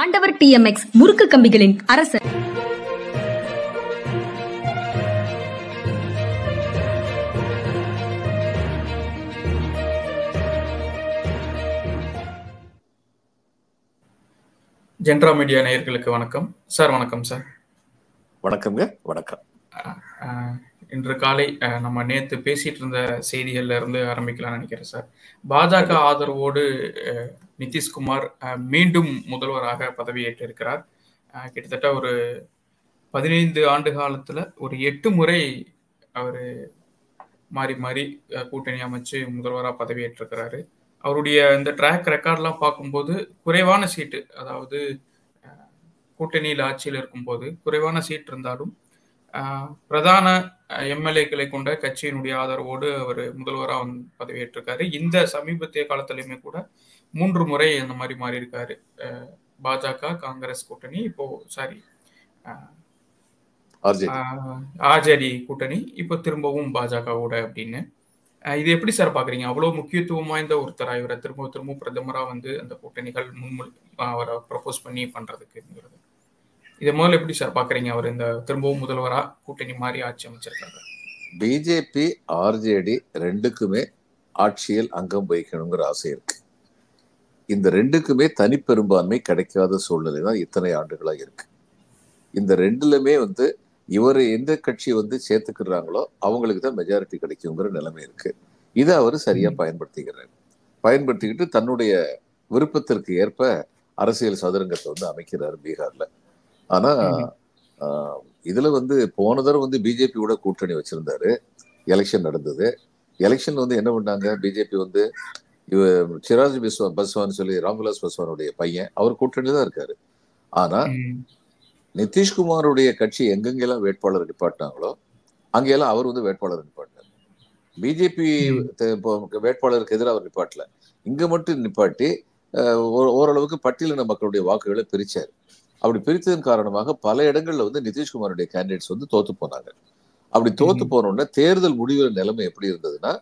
ஆண்டவர் டிஎம்எக்ஸ் முறுக்கு கம்பிகளின் அரசர். ஜென்ரா மீடியா நேயர்களுக்கு வணக்கம். சார் வணக்கம் சார். வணக்கம்ங்க வணக்கம். இன்று காலை நம்ம நேத்து பேசிட்டு இருந்த செய்திகள்ல இருந்து ஆரம்பிக்கலாம்னு நினைக்கிறேன் சார். பாஜக ஆதரவோடு நிதிஷ்குமார் மீண்டும் முதல்வராக பதவியேற்றிருக்கிறார். கிட்டத்தட்ட ஒரு பதினைந்து ஆண்டு காலத்துல ஒரு எட்டு முறை அவர் மாறி மாறி கூட்டணி அமைச்சு முதல்வராக பதவியேற்றிருக்கிறாரு. அவருடைய இந்த ட்ராக் ரெக்கார்ட்லாம் பார்க்கும்போது குறைவான சீட்டு அதாவது கூட்டணியில் ஆட்சியில் இருக்கும்போது குறைவான சீட் இருந்தாலும் பிரதான எம்எல்ஏக்களை கொண்ட கட்சியினுடைய ஆதரவோடு அவர் முதல்வராக பதவியேற்றிருக்காரு. இந்த சமீபத்திய காலத்திலையுமே கூட மூன்று முறை அந்த மாதிரி மாறி இருக்காரு பாஜக காங்கிரஸ் கூட்டணி. இப்போ சாரி ஆர்ஜே ஆர்ஜேடி. கூட்டணி. இப்போ திரும்பவும் பாஜகவோட அப்படின்னு. இது எப்படி சார் பாக்குறீங்க? அவ்வளவு முக்கியத்துவம் வாய்ந்த ஒருத்தரா இவரை? திரும்ப திரும்ப பிரதமரா வந்து அந்த கூட்டணிகள் முன்மொழி அவரை ப்ரப்போஸ் பண்ணி பண்றதுக்குங்கிறது இதை முதல்ல எப்படி சார் பாக்குறீங்க? அவர் இந்த திரும்பவும் முதல்வரா கூட்டணி மாதிரி ஆட்சி அமைச்சிருக்காரு. பிஜேபி ஆர்ஜேடி ரெண்டுக்குமே ஆட்சியில் அங்கம் வகிக்கணுங்கிற ஆசை இருக்கு. இந்த ரெண்டுக்குமே தனிப்பெரும்பான்மை கிடைக்காத சூழ்நிலை தான் இத்தனை ஆண்டுகளா இருக்கு. இந்த ரெண்டுலுமே வந்து இவர் எந்த கட்சி வந்து சேர்த்துக்கிறாங்களோ அவங்களுக்கு தான் மெஜாரிட்டி கிடைக்குங்கிற நிலைமை இருக்கு. இதை அவர் சரியா பயன்படுத்திக்கிறார். பயன்படுத்திக்கிட்டு தன்னுடைய விருப்பத்திற்கு ஏற்ப அரசியல் சதுரங்கத்தை வந்து அமைக்கிறார் பீகார்ல. ஆனா இதுல வந்து போன தடவை வந்து பிஜேபியோட கூட்டணி வச்சிருந்தாரு. எலெக்ஷன் நடந்தது. எலெக்ஷன் வந்து என்ன பண்ணாங்க? பிஜேபி வந்து இவ சிராஜ் பிஸ்வா பஸ்வான் சொல்லி ராம்விலாஸ் பஸ்வானுடைய பையன் அவர் கூட்டணி தான் இருக்காரு. ஆனா நிதிஷ்குமாருடைய கட்சி எங்கெங்கெல்லாம் வேட்பாளர் நிப்பாட்டினாங்களோ அங்கெல்லாம் அவர் வந்து வேட்பாளர் நிப்பாட்டினார். பிஜேபி. வேட்பாளருக்கு எதிராக அவர் நிப்பாட்டல. இங்க மட்டும் நிப்பாட்டி ஓரளவுக்கு பட்டியலின மக்களுடைய வாக்குகளை பிரிச்சார். அப்படி பிரித்ததன் காரணமாக பல இடங்கள்ல வந்து நிதிஷ்குமாருடைய கேண்டிடேட்ஸ் வந்து தோத்து போனாங்க. அப்படி தோத்து. போன உடனே தேர்தல் முடிவு நிலைமை எப்படி இருந்ததுன்னா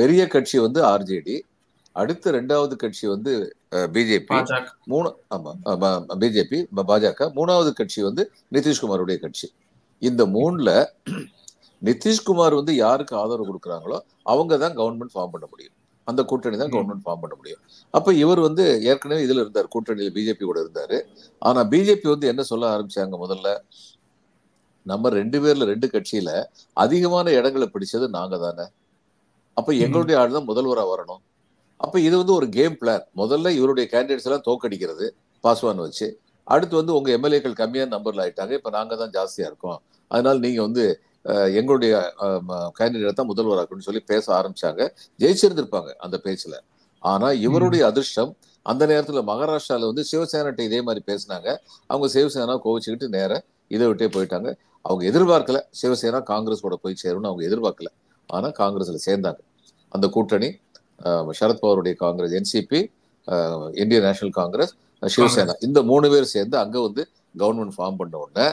பெரிய கட்சி வந்து ஆர்ஜேடி அடுத்த ரெண்டாவது கட்சி வந்து பிஜேபி மூணு ஆமா பிஜேபி பாஜக மூணாவது கட்சி வந்து நிதிஷ்குமாருடைய கட்சி. இந்த மூணுல நிதிஷ்குமார் வந்து யாருக்கு ஆதரவு கொடுக்குறாங்களோ அவங்க தான் கவர்மெண்ட் ஃபார்ம் பண்ண முடியும். அந்த கூட்டணி தான். கவர்மெண்ட் ஃபார்ம் பண்ண முடியும். அப்ப இவர் வந்து ஏற்கனவே இதுல இருந்தார் கூட்டணியில பிஜேபி கூட இருந்தாரு. ஆனா பிஜேபி வந்து என்ன சொல்ல ஆரம்பிச்சாங்க முதல்ல? நம்ம ரெண்டு பேர்ல ரெண்டு கட்சியில அதிகமான இடங்களை பிடிச்சது நாங்க தானே. அப்ப. எங்களுடைய ஆள் தான் முதல்வரா வரணும். அப்ப இது வந்து ஒரு கேம் பிளான் முதல்ல இவருடைய கேண்டிடேட்ஸ் எல்லாம் தோக்கடிக்கிறது பாஸ்வான் வச்சு. அடுத்து வந்து உங்க எம்எல்ஏக்கள் கம்மியான நம்பர்ல ஆயிட்டாங்க. இப்ப நாங்க தான் ஜாஸ்தியா இருக்கோம். அதனால நீங்க வந்து எங்களுடைய கேண்டிடேட் தான் முதல்வராக்கணும்னு சொல்லி பேச ஆரம்பிச்சாங்க. ஜெயிச்சிருந்திருப்பாங்க அந்த பேச்சுல. ஆனா இவருடைய அதிர்ஷ்டம் அந்த நேரத்துல மகாராஷ்டிரால வந்து சிவசேனாட்ட இதே மாதிரி பேசினாங்க. அவங்க சிவசேனா கோவிச்சுக்கிட்டு நேர இதை விட்டே போயிட்டாங்க. அவங்க எதிர்பார்க்கல சிவசேனா காங்கிரஸ் கூட போய் சேரும்னு அவங்க எதிர்பார்க்கல. ஆனா காங்கிரஸ்ல சேர்ந்தாங்க. அந்த கூட்டணி சரத்பவாருடைய காங்கிரஸ் என்சிபி இந்தியன் நேஷனல் காங்கிரஸ் சிவசேனா. இந்த மூணு பேர் சேர்ந்து அங்க வந்து கவர்மெண்ட் ஃபார்ம் பண்ண உடனே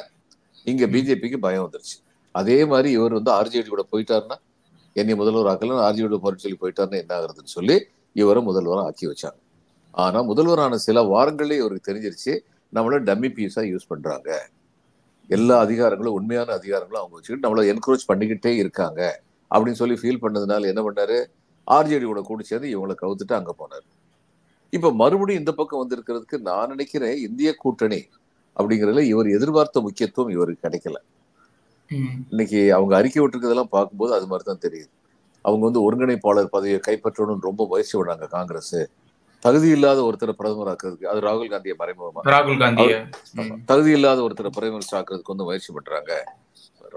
இங்க. பிஜேபிக்கு பயம் வந்துருச்சு. அதே மாதிரி இவர் வந்து ஆர்ஜேடி கூட போயிட்டாருன்னா என்னை முதல்வர் ஆக்கலாம் ஆர்ஜேடி போறேன்னு சொல்லி போயிட்டாருன்னா என்ன ஆகுறதுன்னு சொல்லி இவரை முதல்வரா ஆக்கி வச்சாங்க. ஆனா முதல்வரான சில வாரங்களே இவருக்கு தெரிஞ்சிருச்சு நம்மள டம்மி பீஸா யூஸ் பண்றாங்க. எல்லா அதிகாரங்களும் உண்மையான அதிகாரங்களும் அவங்க வச்சுக்கிட்டு நம்மள என்கரேஜ் பண்ணிக்கிட்டே இருக்காங்க. அப்படின்னு சொல்லி ஃபீல் பண்ணதுனால என்ன பண்ணாரு? ஆர்ஜேடி கூட கூடி சேர்ந்து இவங்களை கவுத்துட்டு அங்க போனார். இப்ப மறுபடியும் இந்த பக்கம் வந்திருக்கிறதுக்கு நான் நினைக்கிறேன் இந்திய கூட்டணி அப்படிங்கறதுல இவர் எதிர்பார்த்த முக்கியத்துவம் இவருக்கு கிடைக்கல. இன்னைக்கு அவங்க அறிக்கை விட்டுருக்கதெல்லாம் பார்க்கும்போது அது மாதிரி தான் தெரியுது. அவங்க வந்து ஒருங்கிணைப்பாளர் பதவியை கைப்பற்றணும்னு ரொம்ப முயற்சி பண்ணாங்க காங்கிரஸ். தகுதி இல்லாத ஒருத்தரை பிரதமர் ஆக்குறதுக்கு அது ராகுல் காந்தியை மறைமுகமா ராகுல் காந்திய. ஆமா. தகுதி இல்லாத ஒருத்தரை பிரைம் மினிஸ்டர் ஆக்குறதுக்கு வந்து முயற்சி பண்றாங்க.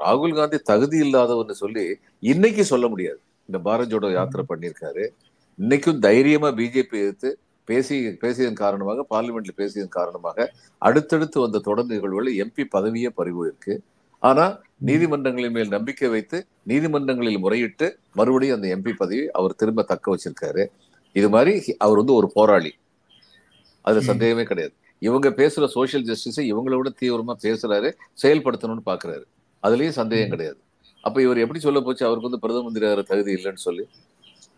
ராகுல் காந்தி தகுதி இல்லாதவர்னு சொல்லி இன்னைக்கு சொல்ல முடியாது. இந்த பாரத் ஜோடோ யாத்திரை பண்ணியிருக்காரு. இன்னைக்கும் தைரியமா பிஜேபி எதிர்த்து பேசி பேசியதன் காரணமாக பார்லிமெண்ட்ல பேசியதன் காரணமாக அடுத்தடுத்து வந்த தொடர் நிகழ்வுகளில் எம்பி பதவியே பறிபோயிருக்கு ஆனா நீதிமன்றங்களின் மேல் நம்பிக்கை வைத்து நீதிமன்றங்களில் முறையிட்டு மறுபடியும் அந்த எம்பி பதவி அவர் திரும்ப தக்க வச்சிருக்காரு. இது மாதிரி அவர் வந்து ஒரு போராளி. அதுல ம். சந்தேகமே கிடையாது. இவங்க பேசுற சோஷியல் ஜஸ்டிஸை இவங்கள விட தீவிரமா பேசுறாரு செயல்படுத்தணும்னு பாக்குறாரு. அதுலயும் சந்தேகம். கிடையாது. அப்ப இவர் எப்படி சொல்ல போச்சு? அவருக்கு வந்து பிரதம மந்திரி ஆகிற தகுதி இல்லைன்னு சொல்லி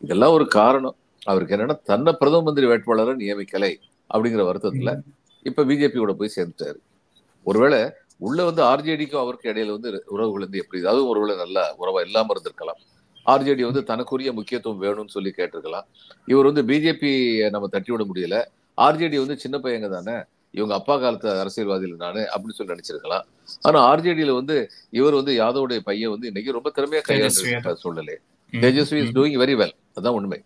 இதெல்லாம் ஒரு காரணம். அவருக்கு என்னன்னா தன்னை பிரதம மந்திரி வேட்பாளரை நியமிக்கலை அப்படிங்கிற வருத்தத்துல. இப்ப பிஜேபியோட போய் சேர்ந்துட்டாரு. ஒருவேளை உள்ள வந்து ஆர்ஜேடிக்கும் அவருக்கு இடையில வந்து உறவுகள் வந்து எப்படி அதுவும் ஒருவேளை நல்ல உறவா இல்லாம இருந்திருக்கலாம். ஆர்ஜேடி வந்து தனக்குரிய முக்கியத்துவம் வேணும்னு சொல்லி கேட்டிருக்கலாம். இவர் வந்து பிஜேபி நம்ம தட்டி விட முடியல ஆர்ஜேடி வந்து சின்ன பையங்க தானே. இவங்க அப்பா காலத்து அரசியல்வாதிகள் நானு அப்படின்னு சொல்லி நினைச்சிருக்கலாம். ஆனா ஆர்ஜேடியில வந்து இவர் வந்து யாதவுடைய பையன் வந்து இன்னைக்கு ரொம்ப திறமையா கையாண்டு சூழ்நிலை Tejashwi is doing very well அதான் உண்மை.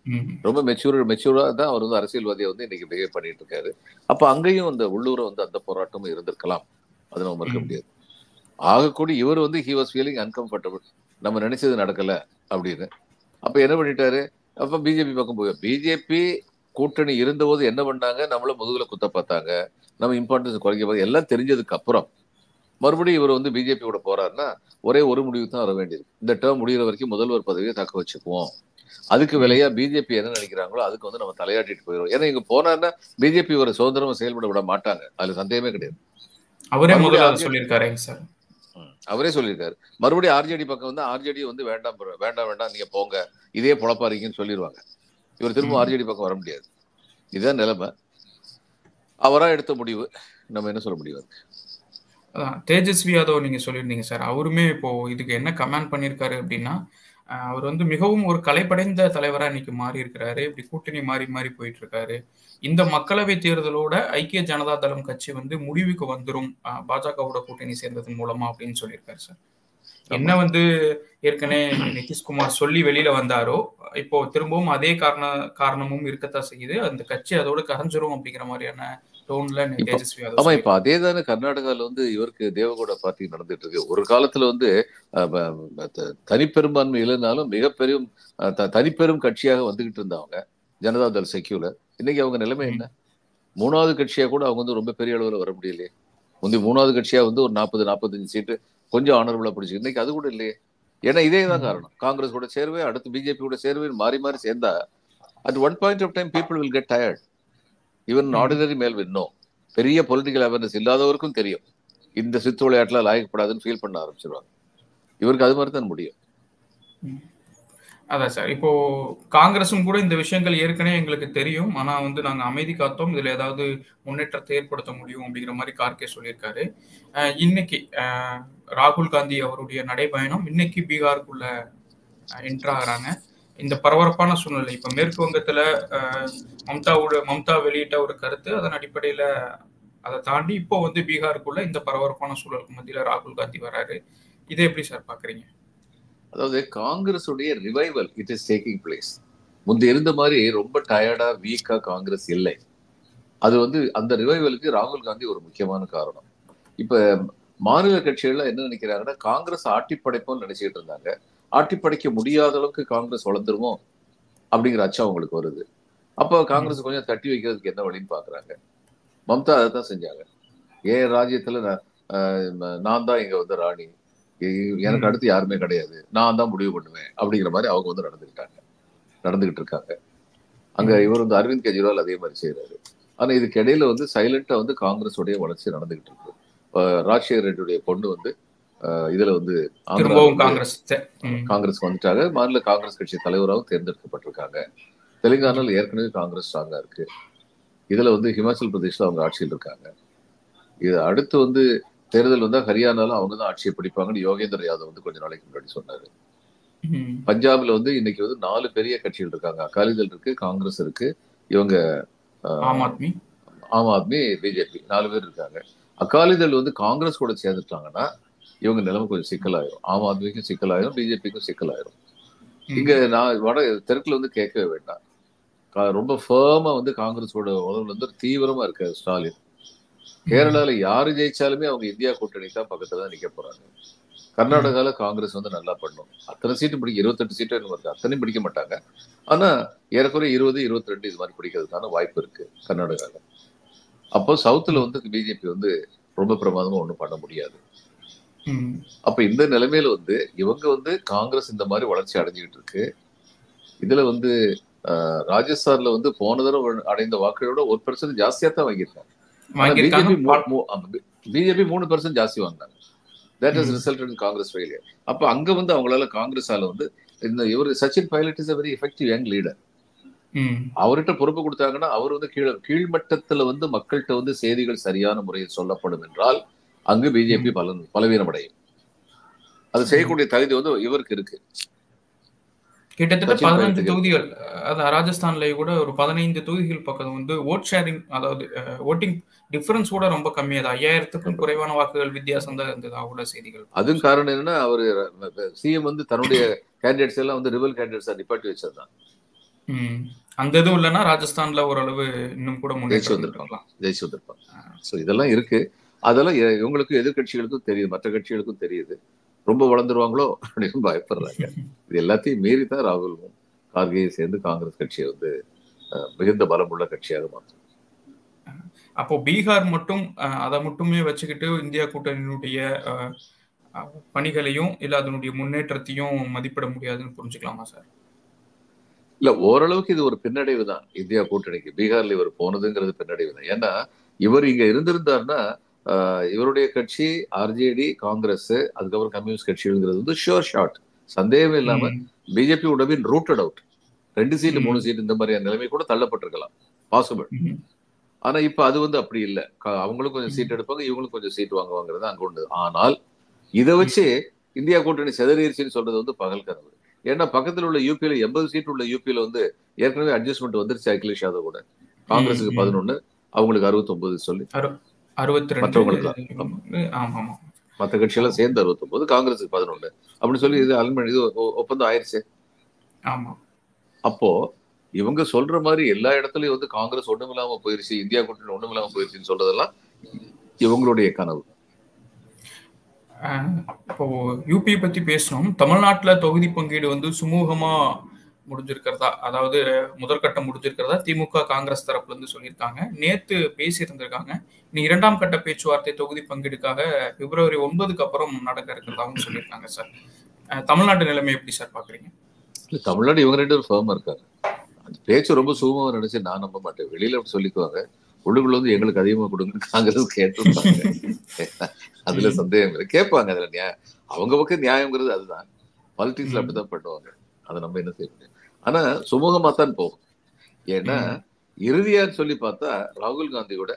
ரொம்ப மெச்சூர் மெச்சூரா தான் அவர் வந்து அரசியல்வாதியை வந்து இன்னைக்கு பிஹேவ் பண்ணிட்டு இருக்காரு. அப்ப அங்கேயும் அந்த உள்ளூர வந்து அந்த போராட்டமும் இருந்திருக்கலாம். அது நம்ம மறுக்க. முடியாது. ஆகக்கூடி இவர் வந்து ஹி வாஸ் ஃபீலிங் அன்கம்ஃபர்டபுள் நம்ம நினைச்சது நடக்கல அப்படின்னு. அப்ப என்ன பண்ணிட்டாரு? அப்ப பிஜேபி பக்கம் போய் பிஜேபி கூட்டணி இருந்தபோது என்ன பண்ணாங்க? நம்மள முதுகுல குத்த பார்த்தாங்க. நம்ம இம்பார்ட்டன்ஸ் குறைக்க பார்த்து எல்லாம் தெரிஞ்சதுக்கு அப்புறம் மறுபடியும் இவர் வந்து பிஜேபியோட போறாருன்னா ஒரே ஒரு முடிவு தான் வர வேண்டியது. இந்த டேர்ம் முடிகிற வரைக்கும் முதல்வர் பதவியை தக்க வச்சுக்குவோம். அதுக்கு விலையா பிஜேபி என்ன நினைக்கிறாங்களோ அதுக்கு வந்து நம்ம தலையாட்டிட்டு போயிடும் ஏன்னா இங்க போனாருன்னா பிஜேபி ஒரு சுதந்திரமா செயல்பட விட மாட்டாங்க. அதுல சந்தேகமே கிடையாது. அவரே சொல்லியிருக்காருங்க சார். அவரே சொல்லியிருக்காரு. மறுபடியும் ஆர்ஜேடி பக்கம் வந்து ஆர்ஜேடி வந்து வேண்டாம் வேண்டாம் வேண்டாம் நீங்க போங்க. இதே பொழப்பாருங்கன்னு சொல்லிடுவாங்க இவர் திரும்ப. ஆர்ஜேடி பக்கம் வர முடியாது. இதுதான் நிலைமை. அவரா எடுத்த முடிவு நம்ம என்ன சொல்ல முடியும்? அதான் தேஜஸ்வி யாதவ் நீங்க சொல்லியிருந்தீங்க சார். அவருமே இப்போ இதுக்கு என்ன கமெண்ட் பண்ணியிருக்காரு அப்படின்னா அவர் வந்து மிகவும் ஒரு கலைப்படைந்த தலைவரா இன்னைக்கு மாறி இருக்கிறாரு இப்படி கூட்டணி மாறி மாறி போயிட்டு இருக்காரு இந்த மக்களவை தேர்தலோட ஐக்கிய ஜனதா தளம் கட்சி வந்து முடிவுக்கு வந்துரும். அஹ், பாஜகவோட கூட்டணி சேர்ந்ததன் மூலமா அப்படின்னு சொல்லியிருக்காரு சார். என்ன வந்து ஏற்கனவே நிதிஷ்குமார் சொல்லி வெளியில வந்தாரோ இப்போ திரும்பவும் அதே காரண காரணமும் இருக்கத்தான் செய்யுது. அந்த கட்சி அதோட கரைஞ்சிரும் அப்படிங்கிற மாதிரியான டோன்ல தேஜஸ்வி ஆமா இப்ப அதே தானே கர்நாடகால வந்து இவருக்கு தேவகவுடா பார்ட்டி நடந்துட்டு இருக்கு. ஒரு காலத்துல வந்து தனிப்பெரும்பான்மை இல்லைனாலும் மிகப்பெரும் தனிப்பெரும் கட்சியாக வந்துகிட்டு இருந்தவங்க ஜனதா தள் செக்யூலர் இன்னைக்கு அவங்க நிலைமை என்ன? மூணாவது கட்சியா கூட அவங்க வந்து ரொம்ப பெரிய அளவுல வர முடியலையே. முந்தி மூணாவது கட்சியா வந்து ஒரு நாற்பது நாற்பத்தஞ்சு சீட்டு கொஞ்சம் ஆனரபிளா பிடிச்சி இன்னைக்கு அது கூட இல்லையே. ஏன்னா இதே தான். காரணம். காங்கிரஸ் கூட சேர்வே அடுத்து பிஜேபி கூட சேர்வே மாறி மாறி சேர்ந்தா at one point of time people will get tired even. Ordinary male no பெரிய பொலிட்டிக்கல் அவேர்னஸ் இல்லாதவருக்கும் தெரியும். இந்த சித்து விளையாட்டுல லாயக்கப்படாதுன்னு ஃபீல் பண்ண ஆரம்பிச்சிருவாங்க. இவருக்கு அது மாதிரி தான் முடியும். அதான் சார். இப்போ காங்கிரஸும் கூட இந்த விஷயங்கள் ஏற்கனவே எங்களுக்கு தெரியும். ஆனா வந்து நாங்க அமைதி காத்தோம். இதுல ஏதாவது முன்னேற்றத்தை ஏற்படுத்த முடியும் அப்படிங்கிற மாதிரி கார்கே சொல்லியிருக்காரு. இன்னைக்கு ராகுல் காந்தி அவருடைய நடைபயணம் இன்னைக்கு பீகாருக்குள்ள என்ட்ராகிறாங்க இந்த பரபரப்பான சூழ்நிலை. இப்ப மேற்கு வங்கத்துல மம்தாவோட மம்தா வெளியிட்ட ஒரு கருத்து அதன் அடிப்படையில அதை தாண்டி இப்போ வந்து பீகாருக்குள்ள இந்த பரபரப்பான சூழலுக்கு மத்தியில ராகுல் காந்தி வராரு. இதை எப்படி சார் பாக்குறீங்க? அதாவது காங்கிரஸ் உடைய revival it is taking place முந்தி இருந்த மாதிரி ரொம்ப டயர்டா வீக்கா காங்கிரஸ் இல்லை. அது வந்து அந்த ரிவைவலுக்கு ராகுல் காந்தி ஒரு முக்கியமான காரணம். இப்ப மாநில கட்சிகள்ல என்ன நினைக்கிறாங்கன்னா காங்கிரஸ் ஆட்டி படைப்போம்னு நினைச்சிட்டு இருந்தாங்க. ஆட்டி படைக்க முடியாத அளவுக்கு காங்கிரஸ் வளர்ந்துருமோ? அப்படிங்கிற அச்சம் அவங்களுக்கு வருது. அப்போ காங்கிரஸ் கொஞ்சம் தட்டி வைக்கிறதுக்கு என்ன வழின்னு பாக்குறாங்க. மம்தா அதை தான் செஞ்சாங்க. ஏன் ராஜ்யத்துல நான், ஆஹ், நான் தான் இங்க வந்து ராணி. எனக்கு. அடுத்து யாருமே கிடையாது. நான் தான் முடிவு பண்ணுவேன் அப்படிங்கிற மாதிரி அவங்க வந்து நடந்துக்கிட்டாங்க. நடந்துகிட்டு இருக்காங்க. அங்க. இவர் வந்து அரவிந்த் கெஜ்ரிவால் அதே மாதிரி செய்யறாரு ஆனா இதுக்கு இடையில வந்து சைலண்டா வந்து காங்கிரஸோடைய வளர்ச்சி நடந்துகிட்டு இருக்கு. ராஜசேகர் ரெட்டியுடைய பொண்ணு வந்து இதுல வந்து காங்கிரஸ். காங்கிரஸ் வந்துட்டாங்க. மாநில காங்கிரஸ் கட்சி தலைவராகவும் தேர்ந்தெடுக்கப்பட்டிருக்காங்க. தெலுங்கானால ஏற்கனவே காங்கிரஸ் ஸ்ட்ராங்கா இருக்கு. இதுல வந்து ஹிமாச்சல் பிரதேஷ்ல அவங்க ஆட்சியில் இருக்காங்க. இது அடுத்து வந்து தேர்தல் வந்தா ஹரியானால அவங்க தான் ஆட்சியை பிடிப்பாங்கன்னு யோகேந்திர யாதவ் வந்து கொஞ்ச நாளைக்கு முன்னாடி சொன்னாரு. பஞ்சாப்ல வந்து இன்னைக்கு வந்து நாலு பெரிய கட்சிகள் இருக்காங்க. அகாலிதள் இருக்கு காங்கிரஸ் இருக்கு இவங்க ஆம் ஆத்மி. ஆம் ஆத்மி பிஜேபி நாலு பேர் இருக்காங்க. அகாலிதள் வந்து காங்கிரஸ் கூட சேர்ந்துட்டாங்கன்னா இவங்க நிலைமை கொஞ்சம் சிக்கலாயிரும். ஆம் ஆத்மிக்கும் சிக்கலாயிரும் பிஜேபிக்கும் சிக்கலாயிரும். இங்க நான் வட தெற்குல வந்து கேட்கவே வேண்டாம். ரொம்ப ஃபேமா வந்து காங்கிரஸோட உறவுல வந்து தீவிரமா இருக்காரு ஸ்டாலின். கேரளால யாரு ஜெயிச்சாலுமே அவங்க இந்தியா கூட்டணி தான் பக்கத்துல தான் நிக்க போறாங்க. கர்நாடகால காங்கிரஸ் வந்து நல்லா பண்ணும். அத்தனை சீட்டு பிடிக்க இருபத்தெட்டு சீட்டு வருது அத்தனையும் பிடிக்க மாட்டாங்க. ஆனா ஏறக்குறைய இருபது இருபத்தி ரெண்டு இது மாதிரி பிடிக்கிறதுக்கான வாய்ப்பு இருக்கு கர்நாடகால. அப்போ சவுத்துல வந்து பிஜேபி வந்து ரொம்ப பிரமாதமா ஒண்ணும் பண்ண முடியாது. அப்ப இந்த நிலைமையில வந்து இவங்க வந்து காங்கிரஸ் இந்த மாதிரி வளர்ச்சி அடைஞ்சுக்கிட்டு இருக்கு. இதுல வந்து ராஜஸ்தான்ல வந்து போன தடவை அடைந்த வாக்குகளோட ஒரு பெர்சன்ட் ஜாஸ்தியா தான் வாங்கியிருக்காங்க. பிஜேபி மூணு பெர்சன்ட் ஜாஸ்தி வாங்கினாங்க. That is. Result in Congress failure அப்ப அங்க வந்து அவங்களால காங்கிரஸால வந்து இந்த இவர் Sachin Pilot is a very effective young leader அவர்கிட்ட பொறுப்பு கொடுத்தாங்கன்னா அவர் வந்து கீழ கீழ்மட்டத்துல வந்து மக்கள்கிட்ட வந்து செய்திகள் சரியான முறையில் சொல்லப்படும் என்றால் அங்கு பிஜேபி பலன் பலவீனமடையும். அது செய்யக்கூடிய தகுதி வந்து இவருக்கு இருக்கு. கிட்டத்தட்ட பதினஞ்சு. தொகுதிகள் அதாவது ராஜஸ்தான்ல கூட ஒரு பதினைந்து தொகுதிகள் பக்கம் வந்து ஓட் ஷேரிங் அதாவது ஓட்டிங் டிஃபரன்ஸ் கூட ரொம்ப கம்மியா தான் ஐயாயிரத்துக்கும் குறைவான வாக்குகள் வித்தியாசம் தான் இருந்ததா கூட செய்திகள். அதுவும் காரணம் என்னன்னா அவரு சிஎம் வந்து தன்னுடைய கேண்டிடேட்ஸ் எல்லாம் வந்து ரிவல் கேண்டிடேட்ஸா நிப்பாட்டி வச்சதுதான். அந்த இதுவும் இல்லைன்னா ராஜஸ்தான்ல ஓரளவு இன்னும் கூட ஜெயிச்சு முன்னேற்றம் வந்திருப்பாங்க. இருக்கலாம். ஜெயிச்சு வந்திருப்பாங்க. ஸோ இதெல்லாம் இருக்கு. அதெல்லாம் இவங்களுக்கும் எதிர்க்கட்சிகளுக்கும் தெரியுது. மற்ற கட்சிகளுக்கும் தெரியுது. ரொம்ப வளர்ந்துருவாங்களோ அப்படின்னு பயப்படுறாங்க. இது எல்லாத்தையும் மீறி தான் ராகுலும் கார்கேயை சேர்ந்து காங்கிரஸ் கட்சியை வந்து மிகுந்த பலமுள்ள கட்சியாக மாற்றும். அப்போ பீகார் மட்டும் அதை மட்டுமே வச்சுக்கிட்டு இந்தியா கூட்டணியினுடைய பணிகளையும் இல்ல அதனுடைய முன்னேற்றத்தையும் மதிப்பிட முடியாதுன்னு புரிஞ்சுக்கலாமா சார்? இல்ல ஓரளவுக்கு இது ஒரு பின்னடைவு தான் இந்தியா கூட்டணிக்கு. பீகார்ல இவர் போனதுங்கிறது பின்னடைவு தான். ஏன்னா இவர் இங்க இருந்திருந்தாருன்னா ஆஹ், இவருடைய கட்சி ஆர்ஜேடி காங்கிரஸ் அதுக்கப்புறம் கம்யூனிஸ்ட் கட்சிங்கிறது வந்து ஷோர் ஷாட் சந்தேகமே இல்லாம BJP would been routed out ரெண்டு சீட்டு. மூணு சீட்டு இந்த மாதிரியான நிலைமை கூட தள்ளப்பட்டிருக்கலாம். பாசிபிள் ஆனா இப்ப அது வந்து அப்படி இல்ல. அவங்களும் கொஞ்சம் சீட் எடுப்பாங்க இவங்களும் கொஞ்சம் சீட் வாங்குவாங்கிறது அங்க உண்டு. ஆனால் இதை வச்சு இந்தியா கூட்டணி செதறிடுச்சுன்னு சொல்றது வந்து பகல் கனவு. ஏன்னா பக்கத்துல உள்ள யூபியில எண்பது சீட் உள்ள யூபியில வந்து ஏற்கனவே அட்ஜஸ்ட்மெண்ட் வந்துருச்சு அகிலேஷ் யாதவ் கூட. காங்கிரஸுக்கு. பதினொன்னு அவங்களுக்கு அறுபத்தொன்பது சொல்லி. அறுபத்தி ஆமா. மற்ற கட்சியெல்லாம் சேர்ந்து அறுபத்தொன்பது காங்கிரஸுக்கு பதினொன்னு. அப்படின்னு சொல்லி இது அல்மன் இது ஒப்பந்தம் ஆயிருச்சு. ஆமா. அப்போ இவங்க சொல்ற மாதிரி எல்லா இடத்துலயும் வந்து காங்கிரஸ் ஒண்ணுமில்லாம போயிருச்சு இந்தியா கூட்டணி ஒண்ணுமில்லாம போயிருச்சுன்னு சொல்றதெல்லாம் இவங்களுடைய கனவு. இப்போ யூபி பத்தி பேசணும். தமிழ்நாட்டுல தொகுதி பங்கீடு வந்து சுமூகமா முடிஞ்சிருக்கிறதா? அதாவது முதற்கட்டம் முடிஞ்சிருக்கிறதா? திமுக காங்கிரஸ் தரப்புல இருந்து சொல்லியிருக்காங்க. நேத்து பேசியிருந்திருக்காங்க. இனி இரண்டாம் கட்ட பேச்சுவார்த்தை தொகுதி பங்கீடுக்காக பிப்ரவரி ஒன்பதுக்கு அப்புறம் நடக்க இருக்கிறதாவும் சொல்லியிருக்காங்க சார். தமிழ்நாட்டு நிலைமை எப்படி சார் பாக்குறீங்க? தமிழ்நாடு இவங்க ரெண்டு பேரும் ஃபேமா இருக்காங்க. அந்த பேச்சு ரொம்ப சுகமா நினைச்சு நான் நம்ப மாட்டேன். வெளியில அப்படி சொல்லிக்குவாங்க. உள்ளுக்குள்ள வந்து எங்களுக்கு அதிகமா கொடுங்க. காங்கிரஸ் கேட்டிருப்பாங்க அதுல சந்தேகம் இல்லை. கேட்பாங்க அதுல நியாயம் அவங்க பக்கம் நியாயங்கிறது அதுதான். பாலிடிக்ஸ்ல அப்படிதான் பண்ணுவாங்க. அதை நம்ம என்ன செய்ய முடியும்? ஆனா சுமூகமா தான் போகும். ஏன்னா இறுதியா சொல்லி பார்த்தா ராகுல் காந்தியோட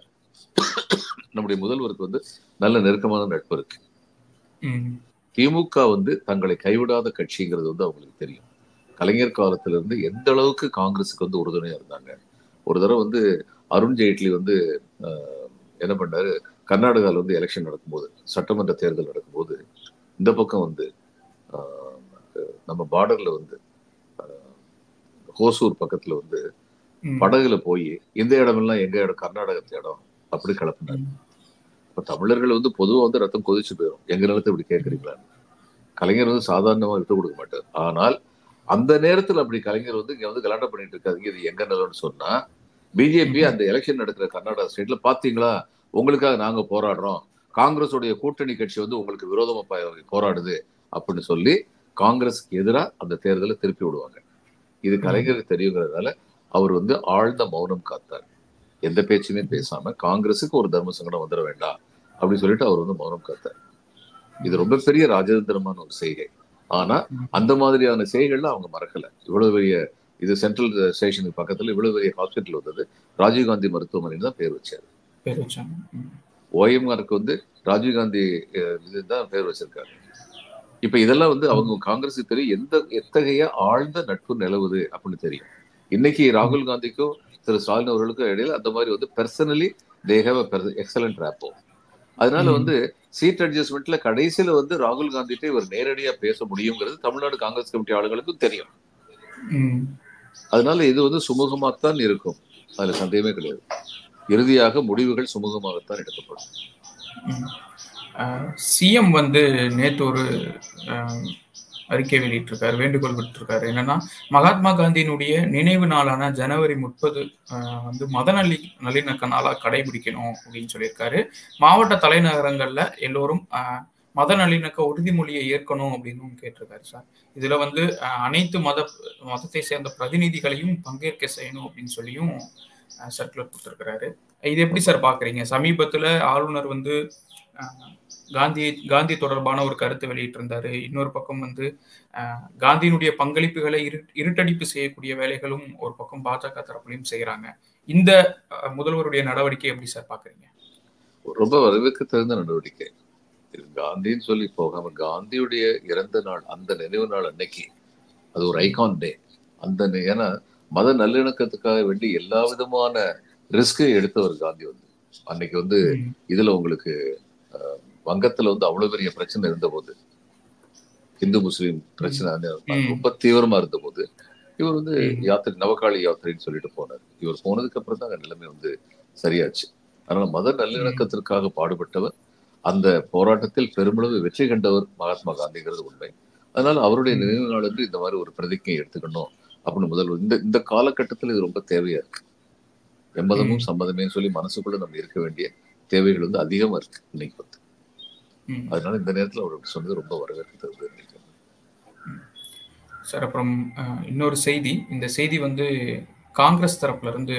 நம்முடைய முதல்வருக்கு வந்து நல்ல நெருக்கமான நட்பு இருக்கு. திமுக வந்து தங்களை கைவிடாத கட்சிங்கிறது வந்து அவங்களுக்கு தெரியும். கலைஞர் காலத்துல இருந்து எந்த அளவுக்கு காங்கிரஸுக்கு வந்து உறுதுணையா இருந்தாங்க? ஒரு தடவை வந்து அருண் ஜேட்லி வந்து என்ன பண்ணாரு? கர்நாடகால வந்து எலெக்ஷன் நடக்கும்போது சட்டமன்ற தேர்தல் நடக்கும்போது இந்த பக்கம் வந்து நம்ம பார்டர்ல வந்து ஹோசூர் பக்கத்துல வந்து படகுல போய் இந்த இடமெல்லாம் எங்க இடம்? கர்நாடகத்து இடம் அப்படி கிளப்பினாரு. ம், இப்ப தமிழர்கள் வந்து பொதுவா வந்து ரத்தம் கொதிச்சு போயிடும் எங்க நிலத்தை இப்படி கேட்கறீங்களா கலைஞர் வந்து சாதாரணமா விட்டு கொடுக்க மாட்டார். ஆனால் அந்த நேரத்துல அப்படி கலைஞர் வந்து இங்க வந்து கலாட்டம் பண்ணிட்டு இருக்காதீங்க இது எங்க நிலம்னு சொன்னா பிஜேபி அந்த எலெக்ஷன் நடக்கிற கர்நாடகா ஸ்டேட்ல பாத்தீங்களா? உங்களுக்காக நாங்க போராடுறோம். காங்கிரஸுடைய கூட்டணி கட்சி வந்து உங்களுக்கு விரோதமா போராடுது அப்படின்னு சொல்லி காங்கிரஸ்க்கு எதிரா அந்த தேர்தலை திருப்பி விடுவாங்க. இது கலைஞருக்கு தெரியுங்கிறதால அவர் வந்து ஆழ்ந்த மௌனம் காத்தார். எந்த பேச்சுமே பேசாம காங்கிரஸுக்கு ஒரு தர்ம சங்கடம் வந்துட வேண்டாம் அப்படின்னு சொல்லிட்டு அவர் வந்து மௌனம் காத்தார். இது ரொம்ப பெரிய ராஜதந்திரமான ஒரு செய்கை. ஆனா அந்த மாதிரியான செய்கைகள்ல அவங்க மறக்கல. இவ்வளவு பெரிய இது சென்ட்ரல் ஸ்டேஷனுக்கு பக்கத்துல இவ்வளவு பெரிய ஹாஸ்பிட்டல் வந்தது. ராஜீவ்காந்தி மருத்துவமனைன்னு தான் பேர் வச்சாரு. பேர் வச்சாங்க. ம், ஓஎம்ஆருக்கு வந்து ராஜீவ்காந்தி இதுதான் பேர் வச்சிருக்காரு. இப்ப இதெல்லாம் வந்து அவங்க காங்கிரஸுக்கு தெரியும். எந்த எத்தகைய ஆழ்ந்த நட்பு நிலவுது அப்படின்னு தெரியும். இன்னைக்கு ராகுல் காந்திக்கும் திரு ஸ்டாலின் அவர்களுக்கும் இடையில அந்த மாதிரி வந்து personally they have excellent rapport அதனால. வந்து சீட் அட்ஜஸ்ட்மெண்ட்ல கடைசியில வந்து ராகுல் காந்திட்ட இவர் நேரடியா பேச முடியுங்கிறது தமிழ்நாடு காங்கிரஸ் கமிட்டி ஆளுங்களுக்கும் தெரியும். அதனால இது வந்து சுமூகமாகத்தான் இருக்கும். அதுல சந்தேகமே கிடையாது. இறுதியாக முடிவுகள் சுமூகமாகத்தான் எடுக்கப்படும். சிஎம் வந்து நேத்து ஒரு அறிக்கை வெளியிட்டிருக்காரு வேண்டுகோள் விட்டிருக்காரு என்னன்னா மகாத்மா காந்தியினுடைய நினைவு நாளான ஜனவரி முப்பது வந்து மத நல்லி நல்லிணக்க நாளா கடைபிடிக்கணும் அப்படின்னு சொல்லியிருக்காரு. மாவட்ட தலைநகரங்கள்ல எல்லோரும் மத நல்லிணக்க உறுதிமொழியை ஏற்கணும் அப்படின்னு கேட்டிருக்காரு சார். இதுல வந்து அனைத்து மத மதத்தை சேர்ந்த பிரதிநிதிகளையும் பங்கேற்க செய்யணும் அப்படின்னு சொல்லியும் சர்க்குலர் கொடுத்துருக்கிறாரு. இது எப்படி சார் பாக்குறீங்க? சமீபத்துல ஆளுநர் வந்து காந்தி காந்தி தொடர்பான ஒரு கருத்தை வெளியிட்டிருந்தாரு. இன்னொரு பக்கம் வந்து காந்தியினுடைய பங்களிப்புகளை இரு இருட்டடிப்பு செய்யக்கூடிய வேலைகளும் ஒரு பக்கம் பாஜக தரப்புலையும் செய்யறாங்க இந்த முதல்வருடைய நடவடிக்கை எப்படி சார் பாக்குறீங்க ரொம்ப வரவேற்க தகுந்த நடவடிக்கை. காந்தின்னு சொல்லி போகாம காந்தியுடைய இறந்த நாள் அந்த நினைவு நாள் அன்னைக்கு அது ஒரு ஐகான் டே அந்த ஏன்னா மத நல்லிணக்கத்துக்காக வேண்டி எல்லா விதமான ரிஸ்கையும் எடுத்தவர் காந்தி வந்து. அன்னைக்கு வந்து இதுல உங்களுக்கு வங்கத்துல வந்து அவ்வளவு பெரிய பிரச்சனை இருந்த போது இந்து முஸ்லீம் பிரச்சனை. ரொம்ப தீவிரமா இருந்த போது இவர் வந்து. யாத்திரை நவகாளி யாத்திரைன்னு சொல்லிட்டு போனார் இவர் போனதுக்கு அப்புறம் தான் நிலைமை வந்து சரியாச்சு அதனால மத நல்லிணக்கத்திற்காக பாடுபட்டவர் அந்த போராட்டத்தில் பெருமளவு வெற்றி கண்டவர் மகாத்மா காந்திங்கிறது உண்மை அதனால அவருடைய. நினைவு நாள் என்று இந்த மாதிரி ஒரு பிரதிஜை எடுத்துக்கணும் அப்படின்னு முதல் இந்த இந்த காலகட்டத்தில் இது ரொம்ப தேவையா இருக்கு எம்மதமும். சம்மதமே சொல்லி மனசுக்குள்ள நம்ம இருக்க வேண்டிய தேவைகள் வந்து அதிகமா இருக்கு இன்னைக்கு வந்து. அதனால இந்த நேரத்துல அவர் சொன்னது ரொம்ப வரவேற்கிறது சார் அப்புறம் இன்னொரு செய்தி. இந்த செய்தி வந்து காங்கிரஸ் தரப்புல இருந்து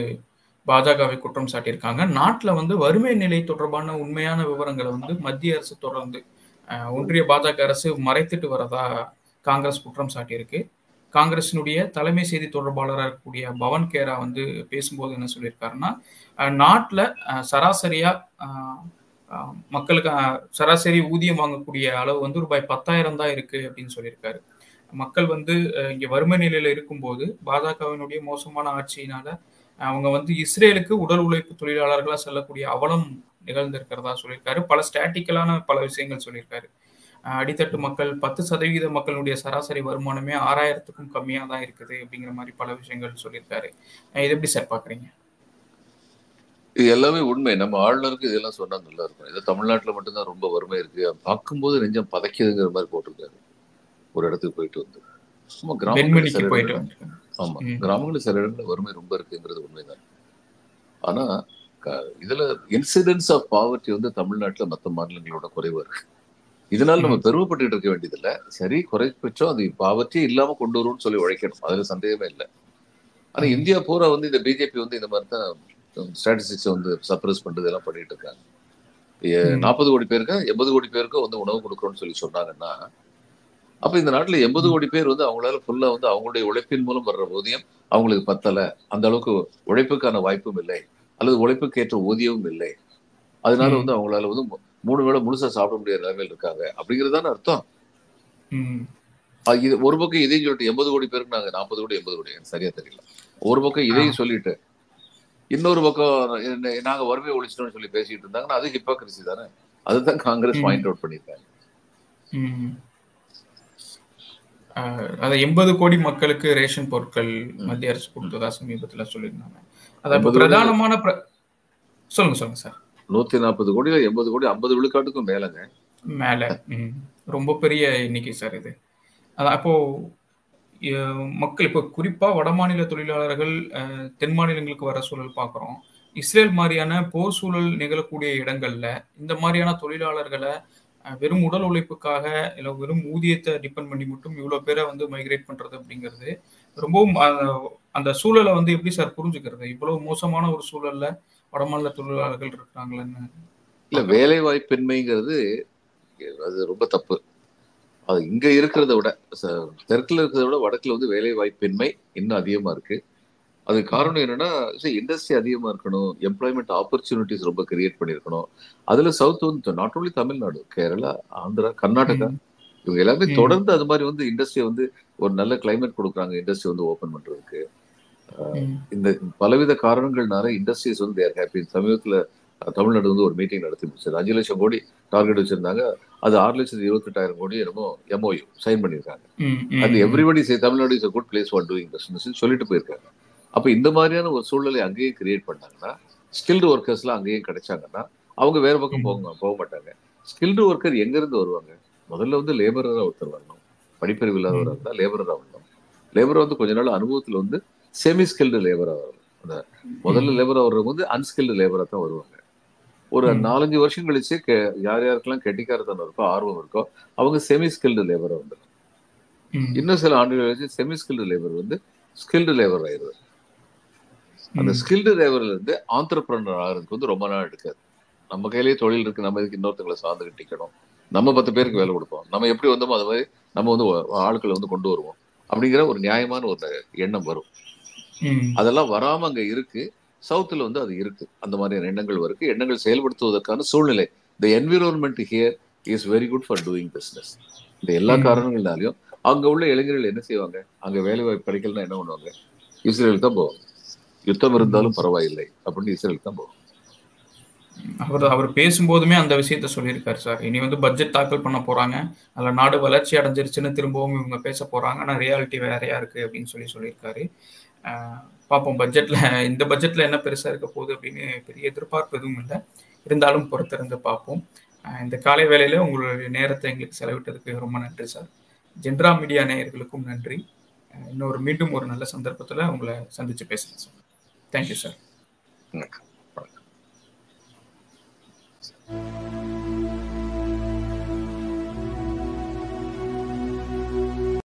பாஜகவை குற்றம் சாட்டியிருக்காங்க. நாட்டில் வந்து வறுமை நிலை தொடர்பான உண்மையான விவரங்களை வந்து மத்திய அரசு தொடர்ந்து ஒன்றிய பாஜக அரசு மறைத்துட்டு வரதா காங்கிரஸ் குற்றம் சாட்டியிருக்கு. காங்கிரசினுடைய தலைமை செய்தி தொடர்பாளராக இருக்கக்கூடிய பவன் கேரா வந்து பேசும்போது என்ன சொல்லியிருக்காருன்னா நாட்டில் சராசரியாக சராசரியா மக்களுக்கு சராசரி ஊதியம் வாங்கக்கூடிய அளவு வந்து ரூபாய் பத்தாயிரம் தான் இருக்கு அப்படின்னு சொல்லியிருக்காரு. மக்கள் வந்து இங்கே வறுமை நிலையில இருக்கும்போது பாஜகவினுடைய மோசமான ஆட்சியினால அவங்க வந்து இஸ்ரேலுக்கு உடல் உழைப்பு தொழிலாளர்களாக செல்லக்கூடிய அவலம் நிகழ்ந்திருக்கிறதா சொல்லியிருக்காரு. பல ஸ்டாட்டிக்கலான பல விஷயங்கள் சொல்லியிருக்காரு. அடித்தட்டு மக்கள் பத்து சதவீத மக்களுடைய சராசரி வருமானமே ஆறாயிரத்துக்கும் கம்மியா தான் இருக்குது அப்படிங்கிற மாதிரி பல விஷயங்கள் சொல்லியிருக்காரு. இது எப்படி சார் பாக்குறீங்க இது எல்லாமே உண்மை. நம்ம ஆளுநருக்கு இதெல்லாம் சொன்னா நல்லா இருக்கும். இது தமிழ்நாட்டுல மட்டும்தான் ரொம்ப வறுமை இருக்கு. பார்க்கும்போது நெஞ்சம் பதைக்குதுங்கிற மாதிரி போட்டிருக்காரு. ஒரு இடத்துக்கு போயிட்டு வந்து. சும்மா போயிட்டு வந்திருக்காங்க ஆமா. கிராமங்களில் சில இடங்களில் வறுமை ரொம்ப இருக்குங்கிறது உண்மைதான். ஆனா இதுல இன்சிடென்ஸ் ஆஃப் பாவர்ட்டி வந்து தமிழ்நாட்டுல மற்ற மாநிலங்களோட குறைவா இருக்கு. இதனால நம்ம. பெருமைப்பட்டு இருக்க வேண்டியதில்ல சரி குறைப்பட்சம் அது பாவர்ட்டியே இல்லாம கொண்டு வரும்னு சொல்லி உழைக்கணும் அதுல சந்தேகமே இல்லை ஆனா. இந்தியா பூரா வந்து இந்த பிஜேபி வந்து இந்த மாதிரி தான் ஸ்டாட்டிஸ்டிக்ஸ் வந்து சப்ரஸ் பண்றது எல்லாம் பண்ணிட்டு இருக்காங்க. நாற்பது கோடி பேருக்கு எண்பது கோடி பேருக்கு வந்து உணவு கொடுக்குறோம்னு சொல்லி சொன்னாங்கன்னா அப்ப இந்த நாட்டுல எண்பது கோடி பேர் வந்து அவங்களால ஃபுல்லா வந்து அவங்களுடைய உழைப்பின் மூலம் வர்ற ஊதியம் அவங்களுக்கு பத்தல அந்த அளவுக்கு உழைப்புக்கான வாய்ப்பும் இல்லை அல்லது உழைப்புக்கு ஏற்ற ஊதியமும் இல்லை அதனால. வந்து அவங்களால வந்து மூணு வேளை முழுசா சாப்பிட முடியாத நிலைமையில் இருக்காங்க. அப்படிங்கிறது தானே அர்த்தம் இது ஒரு பக்கம் இதையும் சொல்லிட்டு எண்பது கோடி பேருக்கு நாங்க நாற்பது கோடி எண்பது கோடி. சரியா தெரியல. ஒரு பக்கம் இதையும் சொல்லிட்டு இன்னொரு பக்கம் நாங்க வறுமையை ஒழிச்சிட்டோம்னு சொல்லி பேசிட்டு இருந்தாங்கன்னா அது ஹிப்போக்ரசி தானே. அதுதான் காங்கிரஸ். பாயிண்ட் அவுட் பண்ணியிருக்காங்க. அது எண்பது கோடி மக்களுக்கு ரேஷன் பொருட்கள் மத்திய அரசு கொடுத்ததா சமீபத்துல சொல்லியிருந்தாங்க. அது அப்ப 80 கோடி- பிரதானமான பிர- சொல்லுங்க சொல்லுங்க சார். நூத்தி நாற்பது கோடியில எண்பது கோடி ஐம்பது விழுக்காட்டுக்கும் மேலங்க. மேல. ம். ரொம்ப பெரிய எண்ணிக்கை சார் இது. அது அப்போ மக்கள் இப்போ குறிப்பா வடமாநில தொழிலாளர்கள் தென் மாநிலங்களுக்கு வர சூழல் பார்க்குறோம் இஸ்ரேல் மாதிரியான போர் சூழல் நிகழக்கூடிய இடங்கள்ல இந்த மாதிரியான தொழிலாளர்களை வெறும் உடல் உழைப்புக்காக இல்லை வெறும் ஊதியத்தை டிபெண்ட் பண்ணி மட்டும் இவ்வளோ பேரை வந்து மைக்ரேட் பண்றது அப்படிங்கிறது ரொம்பவும் அந்த சூழலை வந்து எப்படி சார் புரிஞ்சுக்கிறது? இவ்வளவு மோசமான ஒரு சூழல்ல வடமாநில தொழிலாளர்கள் இருக்கிறாங்களன்னு இல்ல வேலை வாய்ப்பின்மைங்கிறது அது ரொம்ப தப்பு அது இங்க இருக்கிறத விட தெற்குல இருக்கிறத விட வடக்குல வந்து வேலை வாய்ப்பின்மை இன்னும் அதிகமா இருக்கு அது காரணம் என்னன்னா இண்டஸ்ட்ரி அதிகமா இருக்கணும் எம்ப்ளாய்மெண்ட் ஆப்பர்ச்சுனிட்டிஸ் ரொம்ப கிரியேட் பண்ணியிருக்கணும் அதுல சவுத் வந்து நாட் ஓன்லி தமிழ்நாடு கேரளா ஆந்திரா கர்நாடகா. இவங்க எல்லாமே. தொடர்ந்து அது மாதிரி வந்து இண்டஸ்ட்ரி வந்து ஒரு நல்ல கிளைமேட் கொடுக்குறாங்க இண்டஸ்ட்ரி வந்து ஓபன் பண்றதுக்கு. இந்த பலவித காரணங்கள்னால இண்டஸ்ட்ரீஸ் வந்து தேர் ஹாப்பி சமீபத்துல தமிழ்நாடு வந்து ஒரு மீட்டிங் நடத்தி முடிச்சது அஞ்சு லட்சம் கோடி டார்கெட் வச்சிருந்தாங்க. அது ஆறு லட்சத்தி இருபத்தெட்டாயிரம் கோடி என்னமோ எம்ஓயு சைன் பண்ணியிருக்காங்க. அது everybody say Tamil Nadu is good place for doing business சொல்லிட்டு போயிருக்காங்க. அப்ப இந்த மாதிரியான ஒரு சூழ்நிலை அங்கேயே கிரியேட் பண்ணாங்கன்னா ஸ்கில்டு ஒர்க்கர்ஸ்லாம் அங்கேயும் கிடைச்சாங்கன்னா அவங்க வேற பக்கம். போக போக மாட்டாங்க. ஸ்கில்டு ஒர்க்கர் எங்க இருந்து வருவாங்க? முதல்ல வந்து லேபரரா ஒருத்தர் வரணும். படிப்பறிவு இல்லாதவராக. இருந்தால் லேபரரா வரணும். லேபர் வந்து கொஞ்ச நாள் அனுபவத்துல வந்து செமி ஸ்கில்டு லேபரா வரணும் அந்த முதல்ல ம். லேபரா வர்றவங்க வந்து அன்ஸ்கில்டு லேபரா தான் வருவாங்க. ஒரு. நாலஞ்சு வருஷம் கழிச்சு கே- யார் யாருக்கெல்லாம் கெட்டிக்காரத்தனம் இருக்கோ ஆர்வம் இருக்கோ அவங்க செமி ஸ்கில்டு லேபரா வந்து ம். இன்னும் சில ஆண்டுகள் கழிச்சு செமி ஸ்கில்டு லேபர் வந்து ஸ்கில்டு லேபர் ஆயிடுது. அந்த. ஸ்கில்டு லேபர்ல இருந்து ஆண்டர்பிரனர் ஆகிறதுக்கு வந்து ரொம்ப நாள் எடுக்காது. நம்ம கையிலேயே தொழில் இருக்கு நம்ம இதுக்கு இன்னொருத்தங்களை சார்ந்துக்கிட்டு நிக்கணும் நம்ம பத்து பேருக்கு வேலை கொடுப்போம். நம்ம எப்படி வந்தோமோ அது மாதிரி நம்ம வந்து ஆட்களை வந்து கொண்டு வருவோம். அப்படிங்கிற ஒரு நியாயமான ஒரு எண்ணம் வரும். அதெல்லாம் வராம அங்க இருக்கு. சவுத்துல வந்து அது இருக்கு. அந்த மாதிரியான எண்ணங்கள் இருக்கு. எண்ணங்கள் செயல்படுத்துவதற்கான சூழ்நிலை. இந்த environment here is very good for doing business இந்த எல்லா. காரணங்கள்னாலையும் அங்க உள்ள இளைஞர்கள் என்ன செய்வாங்க? அங்க வேலை வாய்ப்பு கிடைக்கலன்னா என்ன பண்ணுவாங்க? இஸ்ரேல் தான் போவாங்க. யுத்தம் இருந்தாலும் பரவாயில்லை அப்படின்னு இஸ்ரேல் தான் போவாங்க. அவர் அவர் பேசும்போதுமே அந்த விஷயத்த சொல்லியிருக்காரு சார். இனி வந்து பட்ஜெட் தாக்கல் பண்ண போறாங்க. அதில் நாடு வளர்ச்சி அடைஞ்சிருச்சுன்னு திரும்பவும் இவங்க பேச போறாங்க. ஆனால் ரியாலிட்டி வேறையா இருக்கு அப்படின்னு சொல்லி சொல்லியிருக்காரு. பார்ப்போம். பட்ஜெட்ல இந்த பட்ஜெட்ல என்ன பெருசா இருக்க போகுது அப்படின்னு பெரிய எதிர்பார்ப்பு எதுவும் இல்லை. இருந்தாலும் பொறுத்திருந்து பார்ப்போம். இந்த காலை வேலையில் உங்களுடைய நேரத்தை எங்களுக்கு செலவிட்டதுக்கு ரொம்ப நன்றி சார் ஜென்ரா மீடியா நேயர்களுக்கும் நன்றி. இன்னொரு மீண்டும் ஒரு நல்ல சந்தர்ப்பத்தில் உங்களை சந்திச்சு பேசுறேன் சார் தேங்க்யூ சார் வணக்கம். வணக்கம்.